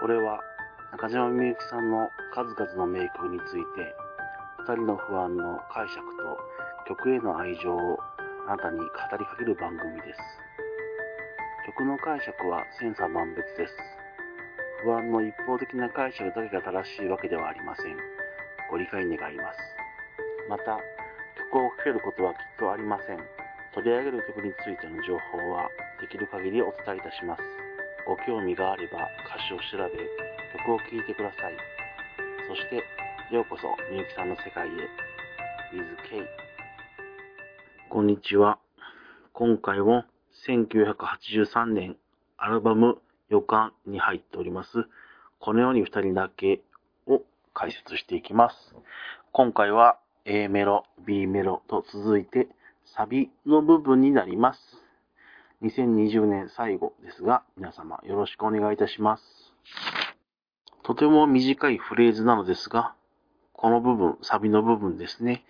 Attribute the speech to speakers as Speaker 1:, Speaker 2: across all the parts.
Speaker 1: これは中島みゆきさんの数々の名曲について、二人の不安の解釈と曲への愛情をあなたに語りかける番組です。曲の解釈は千差万別です。不安の一方的な解釈だけが正しいわけではありません。ご理解願います。また、曲をかけることはきっとありません。取り上げる曲についての情報はできる限りお伝えいたします。ご興味があれば歌詞を調べ、曲を聴いてください。そして、ようこそみゆきさんの世界へ。With K。こんにちは。今回も1983年アルバム予感に入っております。このように二人だけを解説していきます。今回は A メロ、B メロと続いてサビの部分になります。2020年最後ですが、皆様よろしくお願いいたします。とても短いフレーズなのですが、この部分、サビの部分ですね、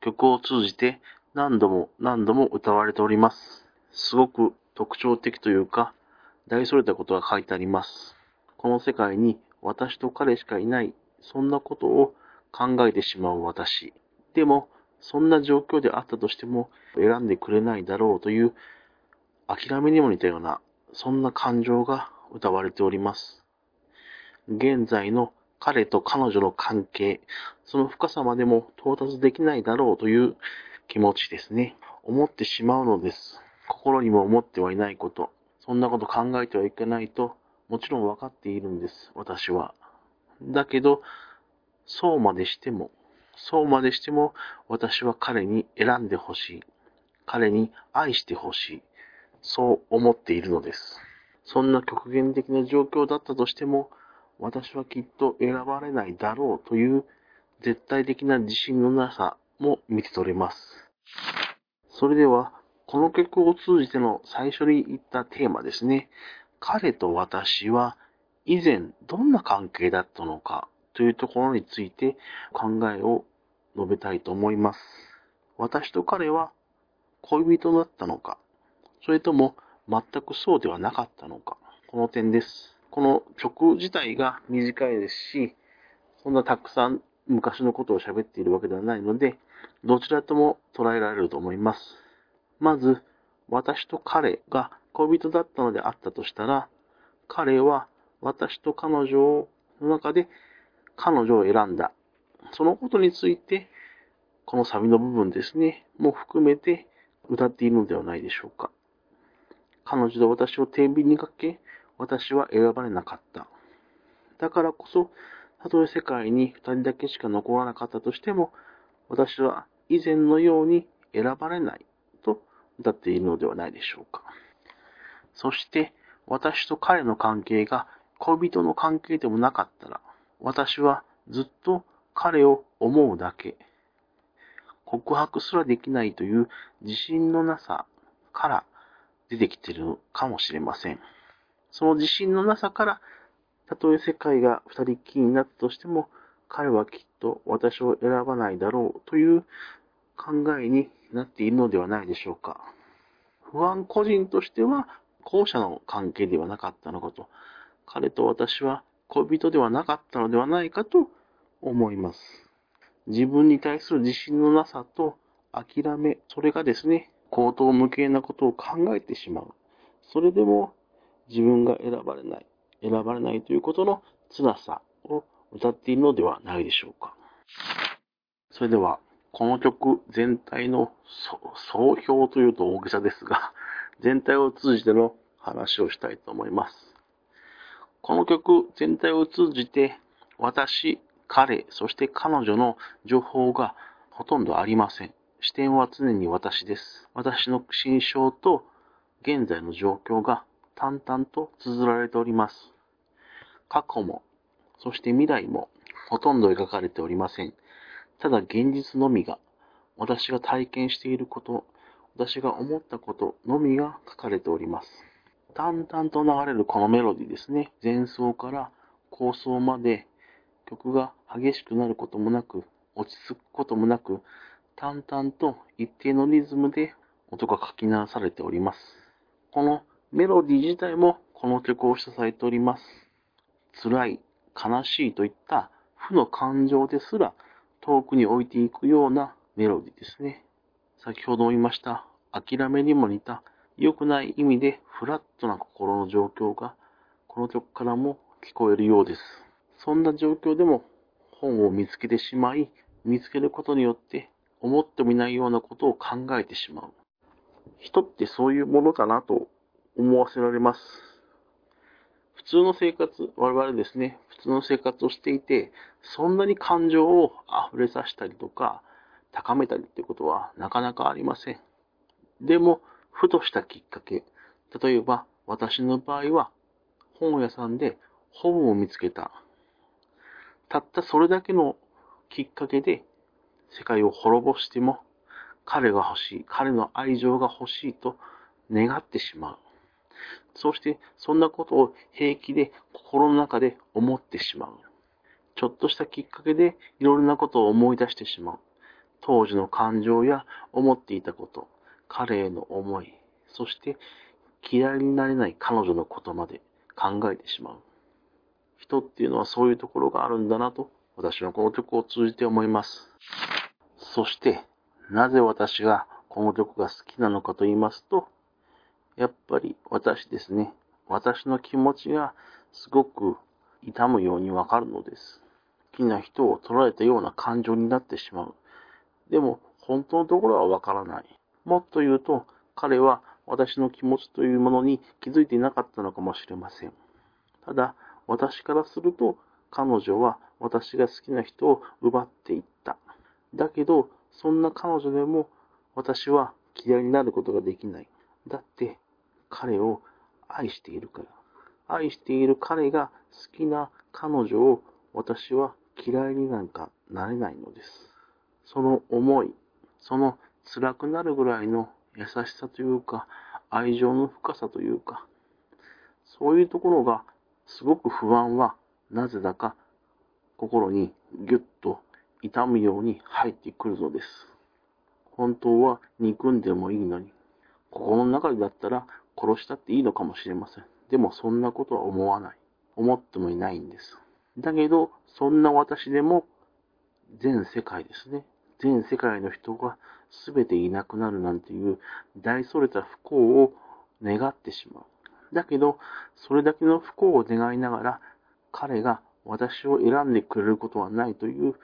Speaker 1: 曲を通じて何度も何度も歌われております。すごく特徴的というか、大それたことが書いてあります。この世界に私と彼しかいない、そんなことを考えてしまう私。でも、そんな状況であったとしても選んでくれないだろうという諦めにも似たような、そんな感情が歌われております。現在の彼と彼女の関係、その深さまでも到達できないだろうという気持ちですね。思ってしまうのです。心にも思ってはいないこと。そんなこと考えてはいけないと、もちろん分かっているんです、私は。だけど、そうまでしても、そうまでしても、私は彼に選んでほしい。彼に愛してほしい。そう思っているのです。そんな極限的な状況だったとしても、私はきっと選ばれないだろうという絶対的な自信のなさも見て取れます。それでは、この曲を通じての最初に言ったテーマですね。彼と私は以前どんな関係だったのかというところについて考えを述べたいと思います。私と彼は恋人だったのかそれとも全くそうではなかったのか。この点です。この曲自体が短いですし、そんなたくさん昔のことを喋っているわけではないので、どちらとも捉えられると思います。まず、私と彼が恋人だったのであったとしたら、彼は私と彼女の中で彼女を選んだ。そのことについて、このサビの部分ですね、も含めて歌っているのではないでしょうか。彼女と私を天秤にかけ、私は選ばれなかった。だからこそ、たとえ世界に二人だけしか残らなかったとしても、私は以前のように選ばれないと歌っているのではないでしょうか。そして、私と彼の関係が恋人の関係でもなかったら、私はずっと彼を思うだけ。告白すらできないという自信のなさから出てきているかもしれません。その自信のなさから、たとえ世界が二人っきりになったとしても、彼はきっと私を選ばないだろうという考えになっているのではないでしょうか。不安個人としては、後者の関係ではなかったのかと、彼と私は恋人ではなかったのではないかと思います。自分に対する自信のなさと諦め、それがですね、口頭無形なことを考えてしまう。それでも自分が選ばれない、選ばれないということの辛さを歌っているのではないでしょうか。それでは、この曲全体の総評というと大げさですが、全体を通じての話をしたいと思います。この曲全体を通じて、私、彼、そして彼女の情報がほとんどありません。視点は常に私です。私の心象と現在の状況が淡々と綴られております。過去も、そして未来もほとんど描かれておりません。ただ現実のみが、私が体験していること、私が思ったことのみが書かれております。淡々と流れるこのメロディですね。前奏から構想まで曲が激しくなることもなく、落ち着くこともなく、淡々と一定のリズムで音が書き直されております。このメロディ自体もこの曲を支えております。辛い、悲しいといった負の感情ですら遠くに置いていくようなメロディですね。先ほど言いました諦めにも似た良くない意味でフラットな心の状況がこの曲からも聞こえるようです。そんな状況でも本を見つけてしまい、見つけることによって思ってもいないようなことを考えてしまう。人ってそういうものかなと思わせられます。普通の生活、我々ですね、普通の生活をしていて、そんなに感情を溢れさせたりとか、高めたりっていうことはなかなかありません。でも、ふとしたきっかけ、例えば私の場合は本屋さんで本を見つけた。たったそれだけのきっかけで世界を滅ぼしても彼が欲しい、彼の愛情が欲しいと願ってしまう。そしてそんなことを平気で心の中で思ってしまう。ちょっとしたきっかけでいろいろなことを思い出してしまう。当時の感情や思っていたこと、彼への思い、そして嫌いになれない彼女のことまで考えてしまう。人っていうのはそういうところがあるんだなと、私はこの曲を通じて思います。そして、なぜ私がこの曲が好きなのかと言いますと、やっぱり私ですね、私の気持ちがすごく痛むようにわかるのです。好きな人を取られたような感情になってしまう。でも、本当のところはわからない。もっと言うと、彼は私の気持ちというものに気づいていなかったのかもしれません。ただ、私からすると、彼女は私が好きな人を奪っていった。だけど、そんな彼女でも私は嫌いになることができない。だって、彼を愛しているから。愛している彼が好きな彼女を私は嫌いになんかなれないのです。その思い、その辛くなるぐらいの優しさというか、愛情の深さというか、そういうところがすごく不安はなぜだか心にぎゅっと痛むように入ってくるのです。本当は憎んでもいいのに、心の中でだったら殺したっていいのかもしれません。でもそんなことは思わない。思ってもいないんです。だけど、そんな私でも全世界ですね。全世界の人が全ていなくなるなんていう大それた不幸を願ってしまう。だけど、それだけの不幸を願いながら、彼が私を選んでくれることはないという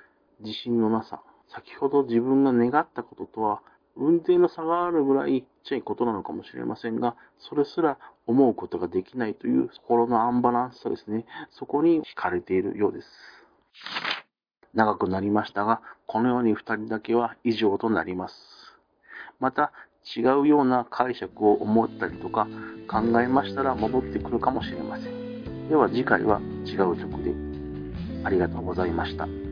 Speaker 1: 自信のなさ。先ほど自分が願ったこととは、運転の差があるぐらいちっちゃいことなのかもしれませんが、それすら思うことができないという心のアンバランスさですね。そこに惹かれているようです。長くなりましたが、このように二人だけは以上となります。また、違うような解釈を思ったりとか考えましたら戻ってくるかもしれません。では次回は違う曲で。ありがとうございました。